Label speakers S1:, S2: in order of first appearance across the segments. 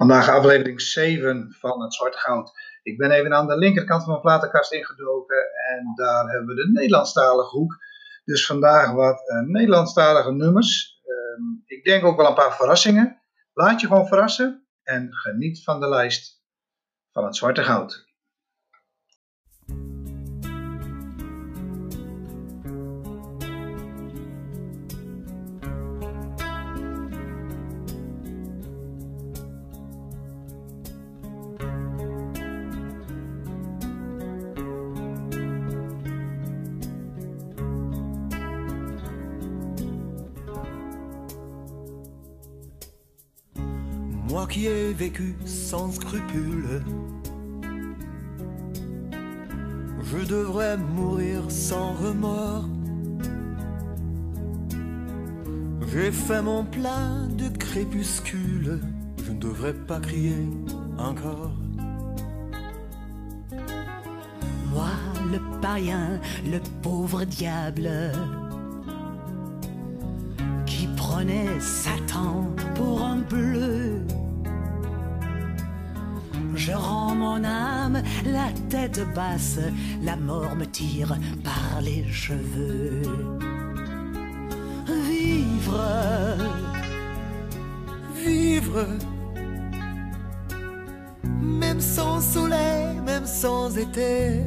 S1: Vandaag aflevering 7 van het Zwarte Goud. Ik ben even aan de linkerkant van mijn platenkast ingedoken en daar hebben we de Nederlandstalige hoek. Dus vandaag wat uh, Nederlandstalige nummers. Ehm, ik denk ook wel een paar verrassingen. Laat je gewoon verrassen en geniet van de lijst van het Zwarte Goud.
S2: Vécu sans scrupules, je devrais mourir sans remords. J'ai fait mon plein de crépuscule, je ne devrais pas crier encore.
S3: Moi, le païen, le pauvre diable, qui prenait Satan pour un bleu. Je rends mon âme la tête basse, la mort me tire par les cheveux. Vivre,
S2: Vivre, même sans soleil, même sans été.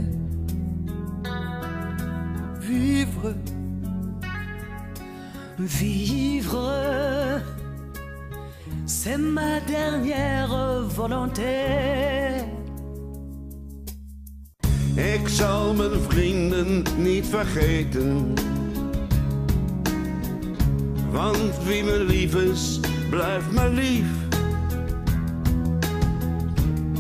S2: Vivre,
S3: vivre, c'est ma dernière volonté.
S4: Ik zal mijn vrienden niet vergeten. Want wie me lief is, blijft me lief.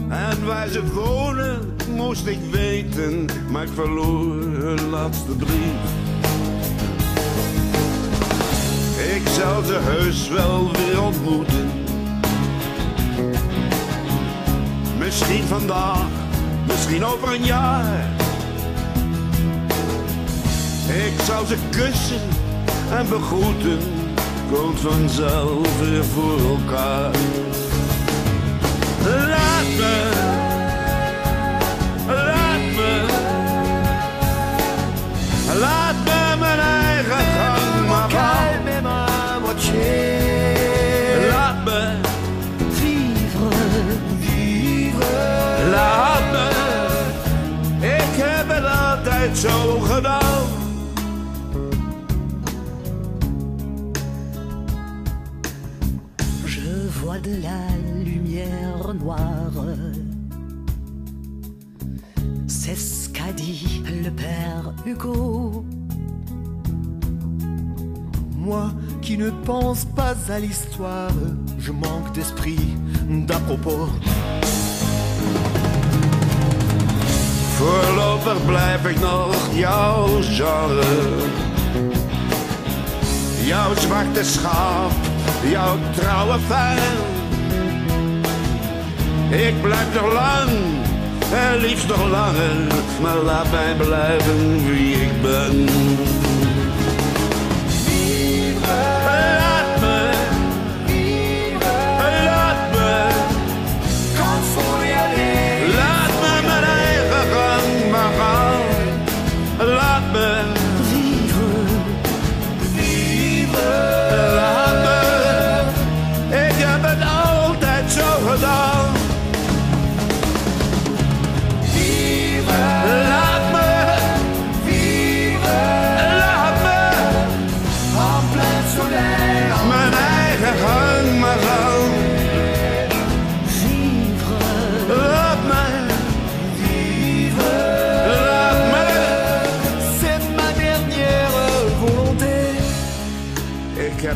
S4: En waar ze wonen, moest ik weten, maar ik verloor hun laatste brief. Ik zal ze heus wel weer ontmoeten. Misschien vandaag, misschien over een jaar. Ik zal ze kussen en begroeten, komt vanzelf weer voor elkaar. Laat me,
S3: de la lumière noire. C'est ce qu'a dit le père Hugo.
S2: Moi qui ne pense pas à l'histoire, je manque d'esprit d'à propos.
S4: Voorlopig blijf ik nog jouw genre. Jouw zwarte schaap, jouw trouwe fan. Ik blijf nog lang, en liefst nog langer, maar laat mij blijven wie ik ben.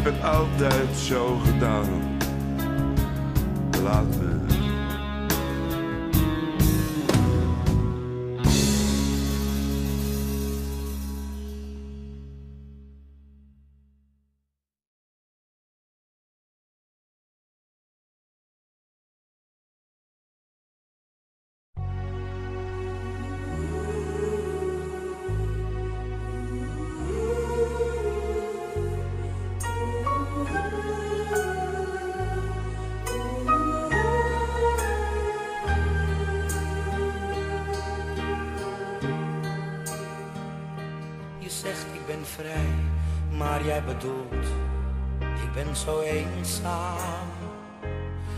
S4: Heb het altijd zo gedaan.
S5: Jij bedoelt. Ik ben zo eenzaam.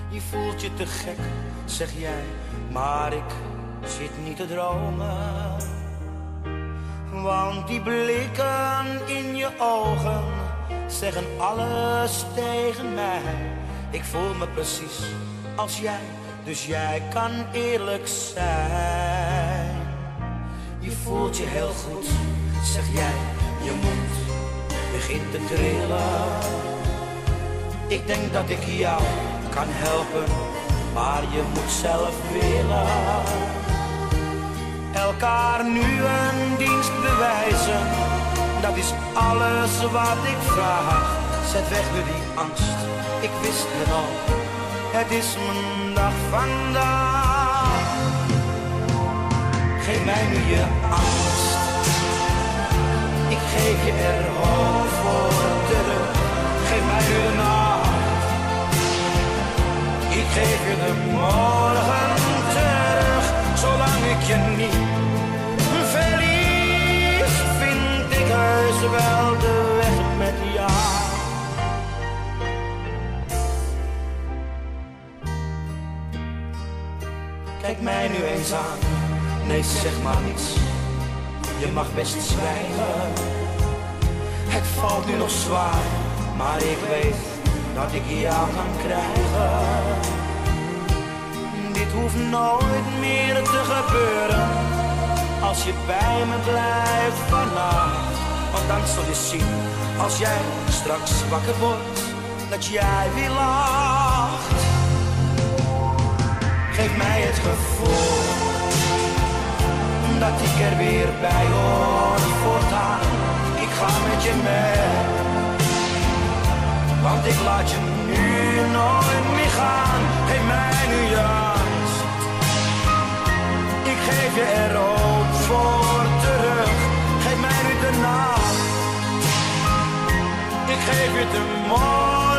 S5: Je voelt je te gek, zeg jij, maar ik zit niet te dromen. Want die blikken in je ogen zeggen alles tegen mij. Ik voel me precies als jij, dus jij kan eerlijk zijn. Je voelt je heel goed, zeg jij, je mond begint te trillen. Ik denk dat ik jou kan helpen, maar je moet zelf willen. Elkaar nu een dienst bewijzen, dat is alles wat ik vraag. Zet weg nu die angst, ik wist het al, het is mijn dag vandaag. Geef mij nu je angst, geef je er hoop voor terug. Geef mij nu ik geef je de morgen terug, zolang ik je niet verlies, vind ik heus wel de weg met jou. Kijk mij nu eens aan, nee zeg maar niets, je mag best zwijgen. Het valt nu nog zwaar, maar ik weet dat ik jou kan krijgen. Dit hoeft nooit meer te gebeuren, als je bij me blijft vannacht. Want dan zul je zien, als jij straks wakker wordt, dat jij weer lacht. Geef mij het gevoel dat ik er weer bij hoor voortaan. Ik ga met je mee, want ik laat je nu nooit meer gaan. Geef mij nu angst, ik geef je er ook voor terug. Geef mij nu de nacht, ik geef je de morgen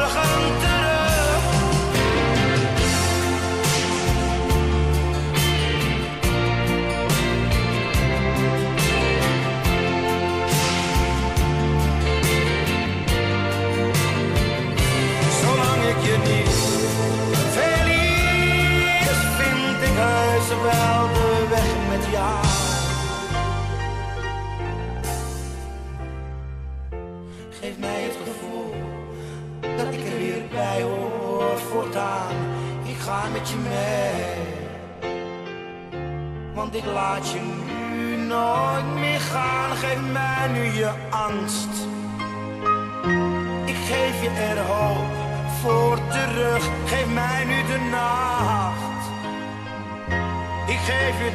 S5: wel de weg met jou. Geef mij het gevoel dat ik er weer bij hoor voortaan. Ik ga met je mee, want ik laat je nu nooit meer gaan. Geef mij nu je angst. Ik geef je er hoop voor terug. Geef mij nu de nacht. Ik geef je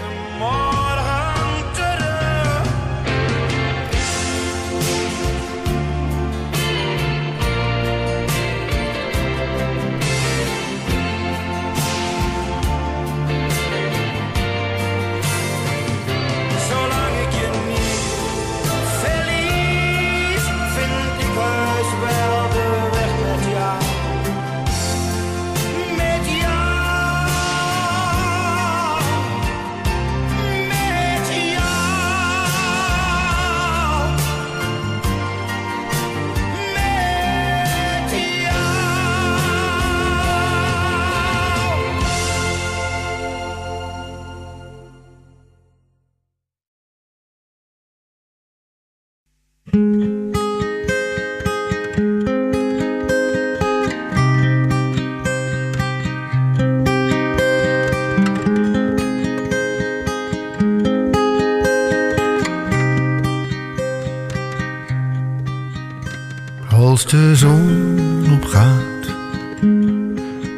S5: De
S6: zon opgaat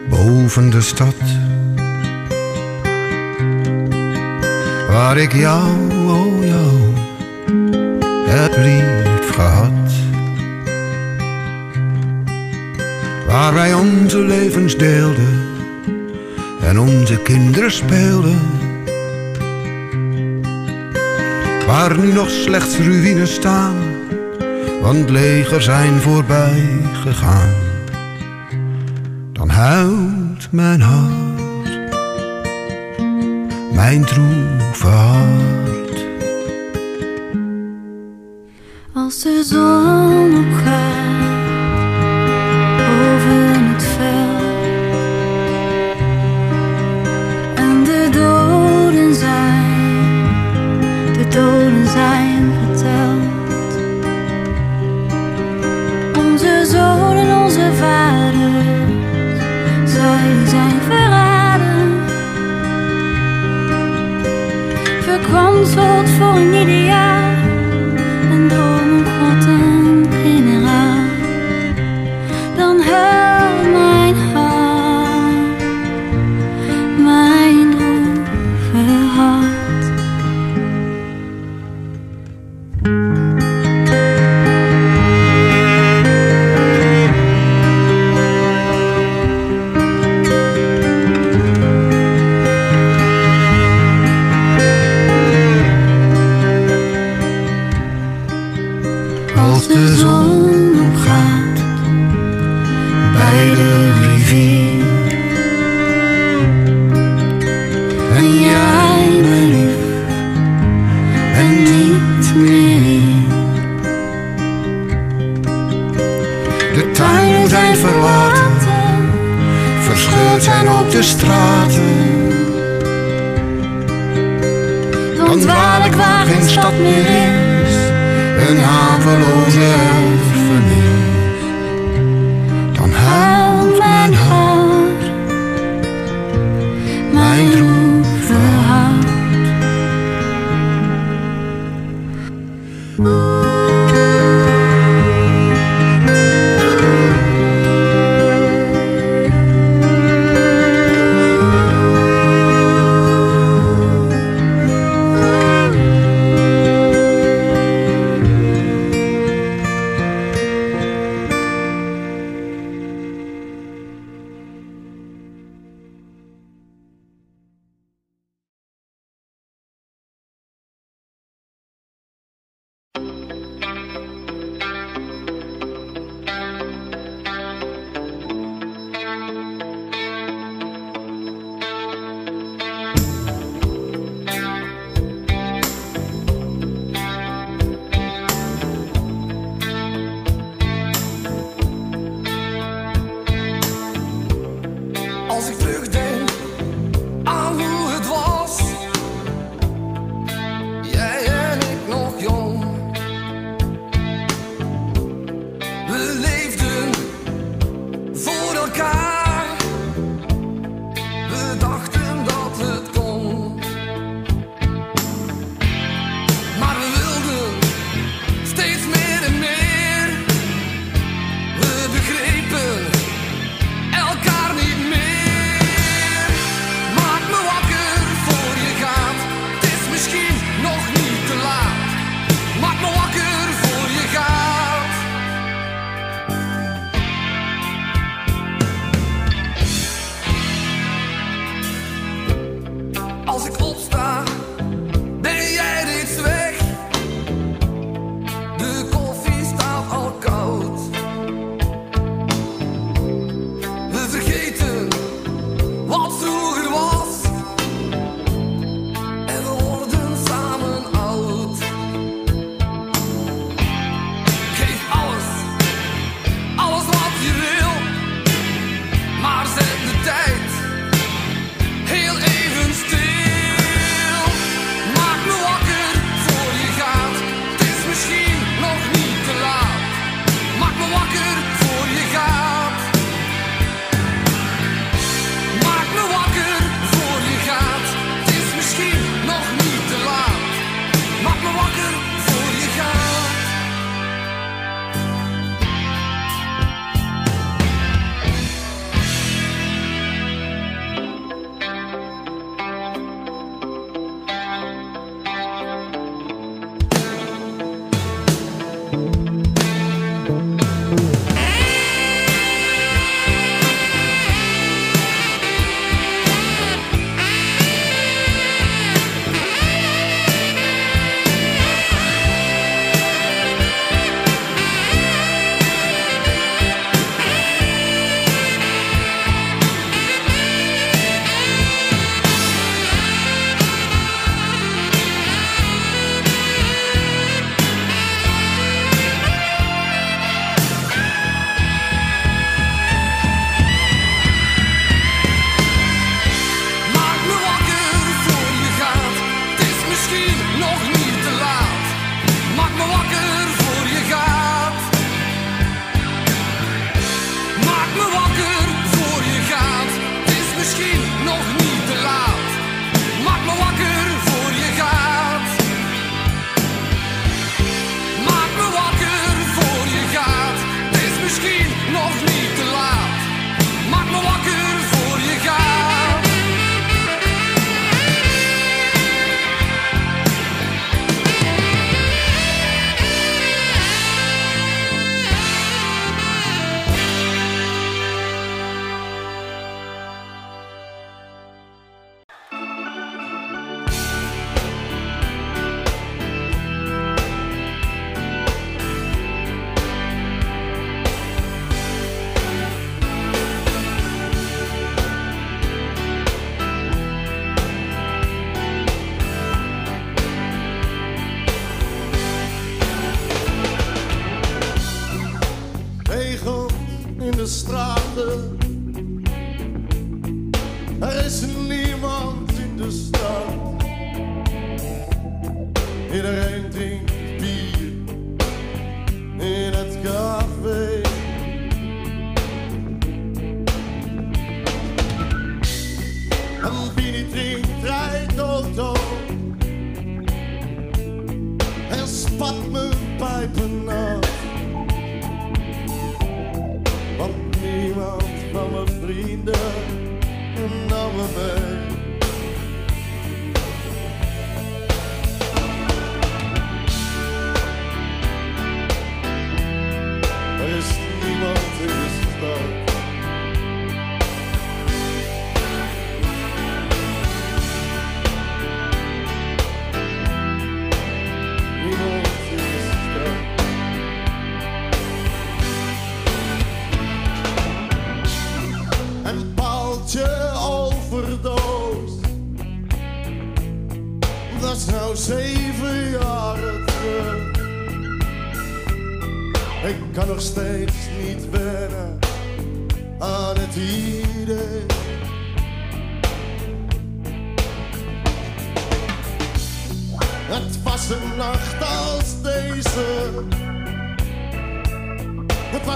S6: boven de stad, waar ik jou, oh jou, heb lief gehad. Waar wij onze levens deelden en onze kinderen speelden. Waar nu nog slechts ruïnes staan want legers zijn voorbij gegaan. Dan huilt mijn hart, mijn droeve hart.
S7: Als de zon opgaat mijn vrienden en nou mijn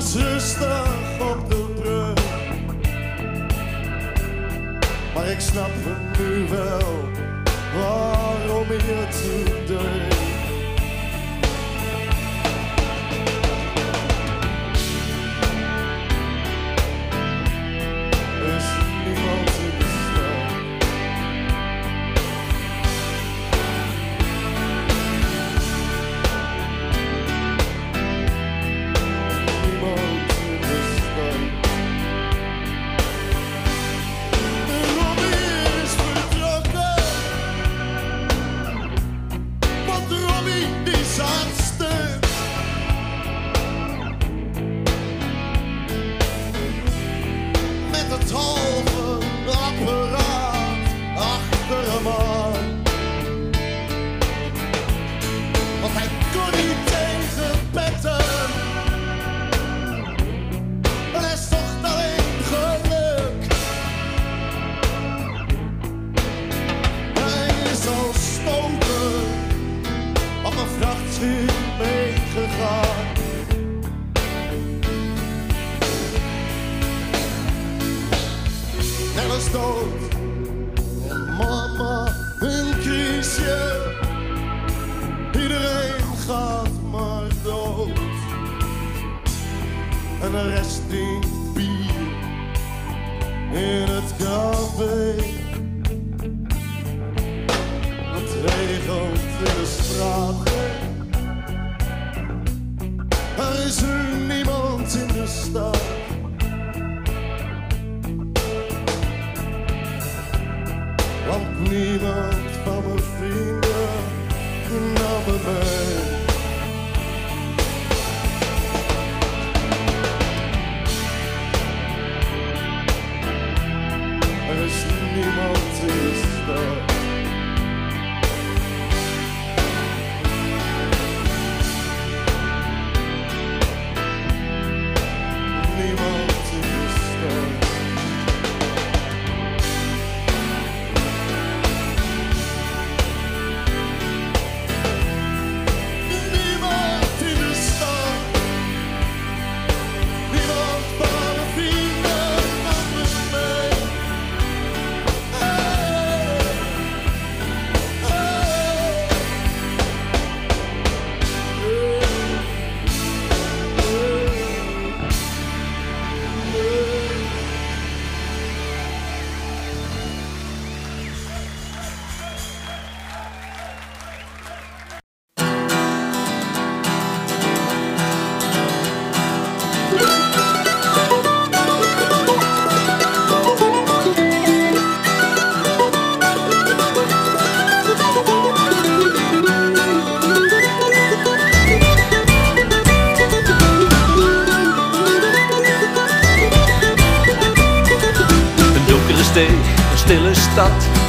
S8: was
S9: rustig op de brug. Maar ik snap het nu wel, waarom je zo deed.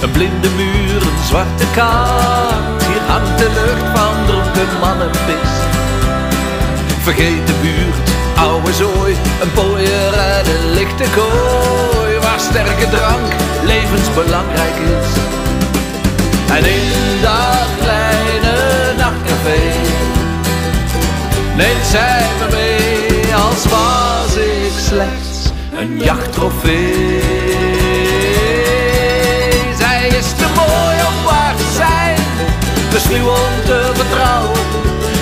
S9: Een
S10: blinde muur, een zwarte kaart. Hier hangt de lucht van dronken mannenpist. Vergeet de buurt, oude zooi. Een pooier en een lichte kooi. Waar sterke drank levensbelangrijk is. En in dat kleine nachtcafé neemt zij me mee als was ik slechts een jachttrofee. Om te vertrouwen.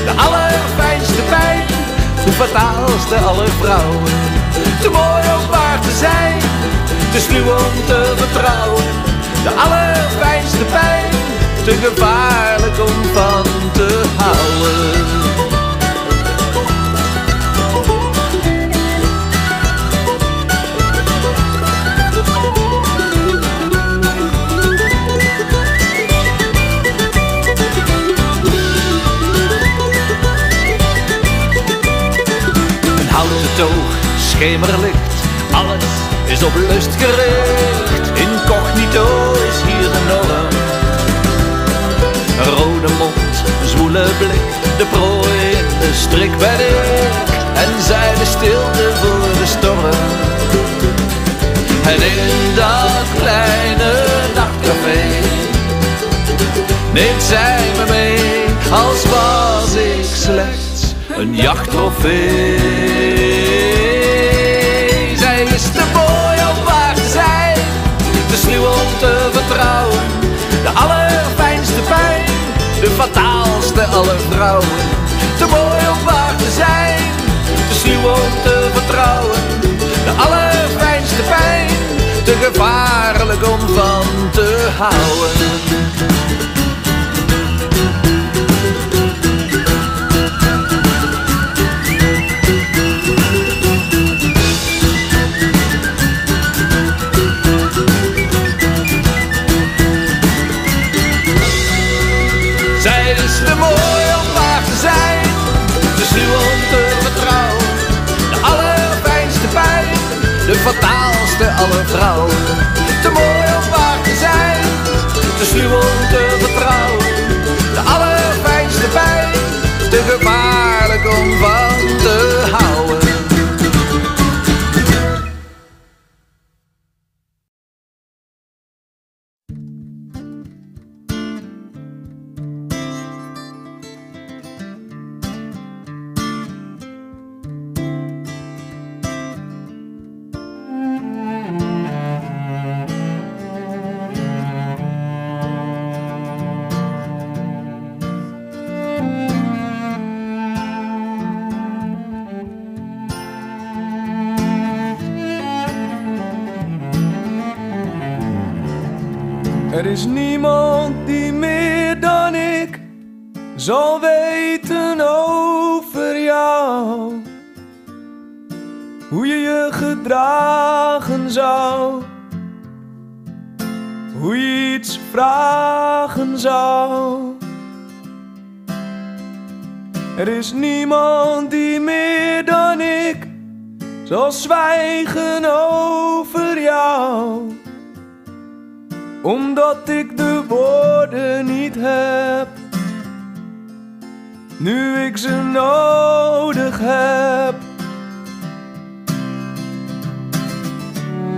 S10: De allerfijnste pijn, de fataalste aller vrouwen. Te mooi om waar te zijn, te sluw om te vertrouwen. De allerfijnste pijn, te gevaarlijk om van te houden. Schemerlicht, alles is op lust gericht. Incognito is hier de norm. Rode mond, zwoele blik, de prooi in de strik ben ik. En zij de stilte voor de storm. En in dat kleine nachtcafé neemt zij me mee als was ik slechts een jachttrofee. Te mooi om waar te zijn, te sluw om te vertrouwen. De allerfijnste pijn, de fataalste aller vrouwen. Te mooi om waar te zijn, te sluw om te vertrouwen. De allerfijnste pijn, te gevaarlijk om van te houden. Aller vrouwen. Te mooi om waar te zijn, te sluw om te vertrouwen. De allerfijnste pijn, te gevaarlijk om
S11: Er is niemand die meer dan ik zal zwijgen over jou omdat ik de woorden niet heb. Nu ik ze nodig heb.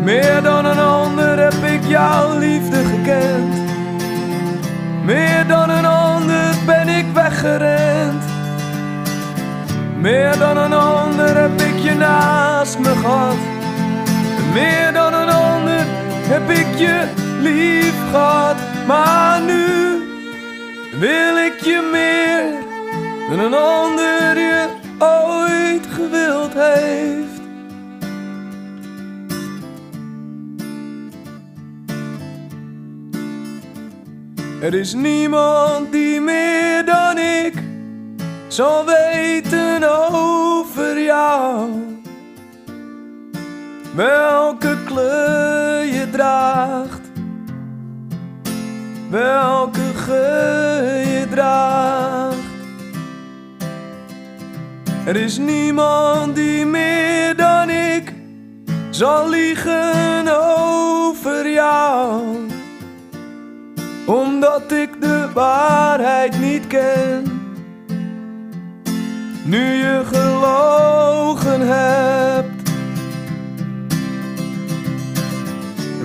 S11: Meer dan een ander heb ik jouw liefde gekend. Meer dan een ander ben ik weggerend. Meer dan een ander heb ik je naast me gehad. Meer dan een ander heb ik je lief gehad. Maar nu wil ik je meer dan een ander je ooit gewild heeft. Er is niemand die meer dan ik zal weten over jou. Welke kleur je draagt, welke geur je draagt. Er is niemand die meer dan ik zal liegen over jou omdat ik de waarheid niet ken. Nu je gelogen hebt,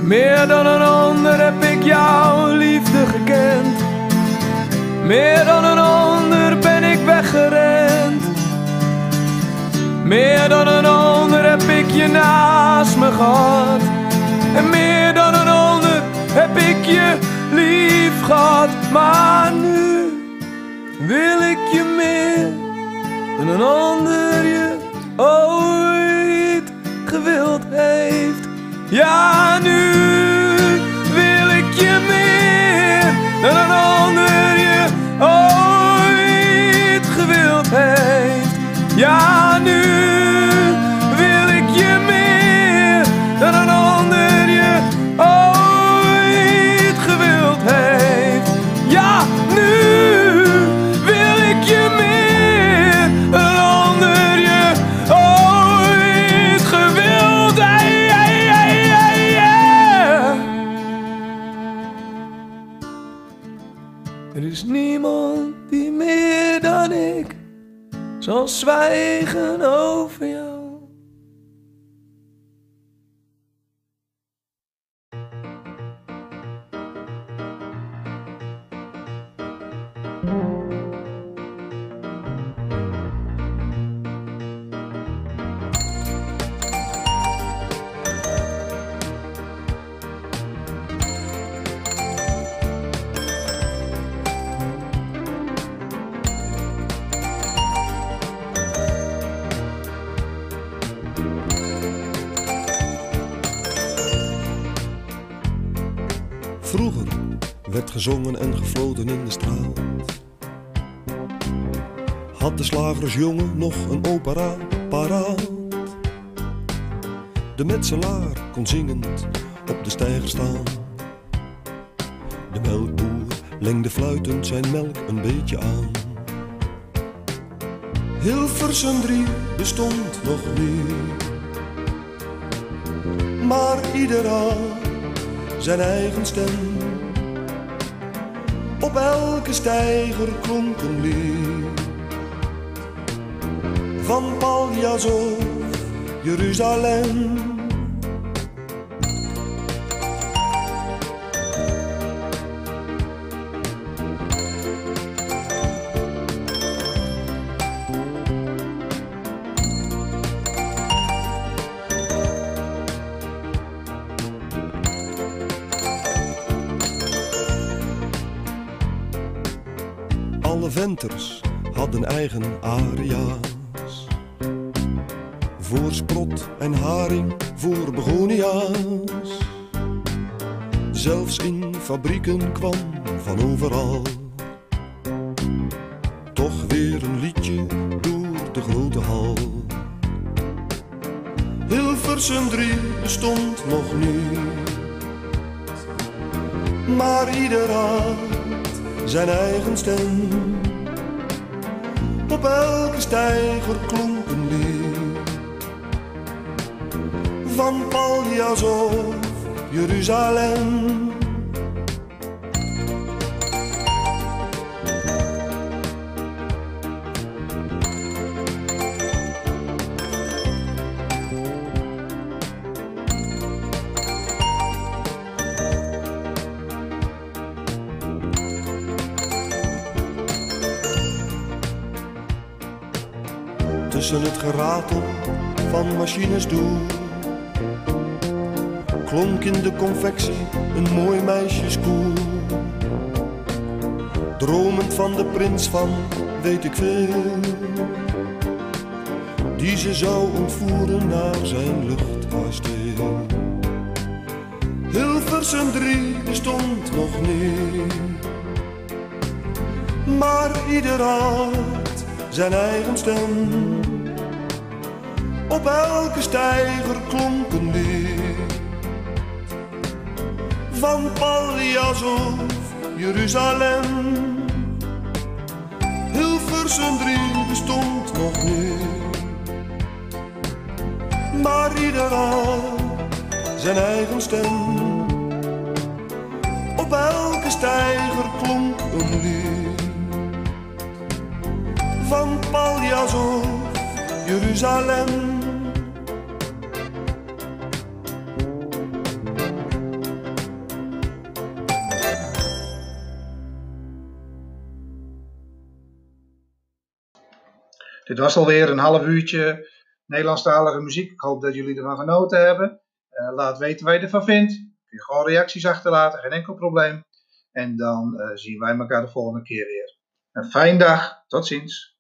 S11: Meer dan een ander heb ik jouw liefde gekend. Meer dan een ander ben ik weggerend. Meer dan een ander heb ik je naast me gehad. En meer dan een ander heb ik je lief gehad. Maar nu wil ik je meer dan een ander je ooit gewild heeft. Ja, nu wil ik je meer dan een ander je ooit gewild heeft. Ja, zal zwijgen over jou.
S12: Gezongen en gefloten in de straat. Had de slagersjongen nog een opera paraat. De metselaar kon zingend op de steiger staan. De melkboer lengde fluitend zijn melk een beetje aan. Hilversum 3 bestond nog niet. Maar ieder had zijn eigen stem. Elke steiger klonk. Van Paljas of Jeruzalem. Venters hadden eigen aria's. Voor sprot en haring, voor begonia's. Zelfs in fabrieken kwam van overal. Toch weer een liedje door de grote hal. Hilversum 3 bestond nog niet. Maar ieder had zijn eigen stem. Op elke steiger klonk een lied. Van Paljas of Jeruzalem. Tussen het geratel van machines door klonk in de confectie een mooi meisjeskoel. Dromend van de prins van weet ik veel, die ze zou ontvoeren naar zijn luchtkasteel. Hilversum 3 bestond nog niet, maar ieder zijn eigen stem. Op elke steiger klonk een lied. Van Paljas of Jeruzalem. Hilversum 3 bestond nog niet. Maar ieder had zijn eigen stem. Op elke steiger klonk een lied van Paljas Jeruzalem.
S1: Dit was alweer een half uurtje Nederlandstalige muziek. Ik hoop dat jullie ervan genoten hebben. Eh, laat weten wie je ervan vindt. Kun je gewoon reacties achterlaten, geen enkel probleem. En dan eh, zien wij elkaar de volgende keer weer. Een fijne dag, tot ziens.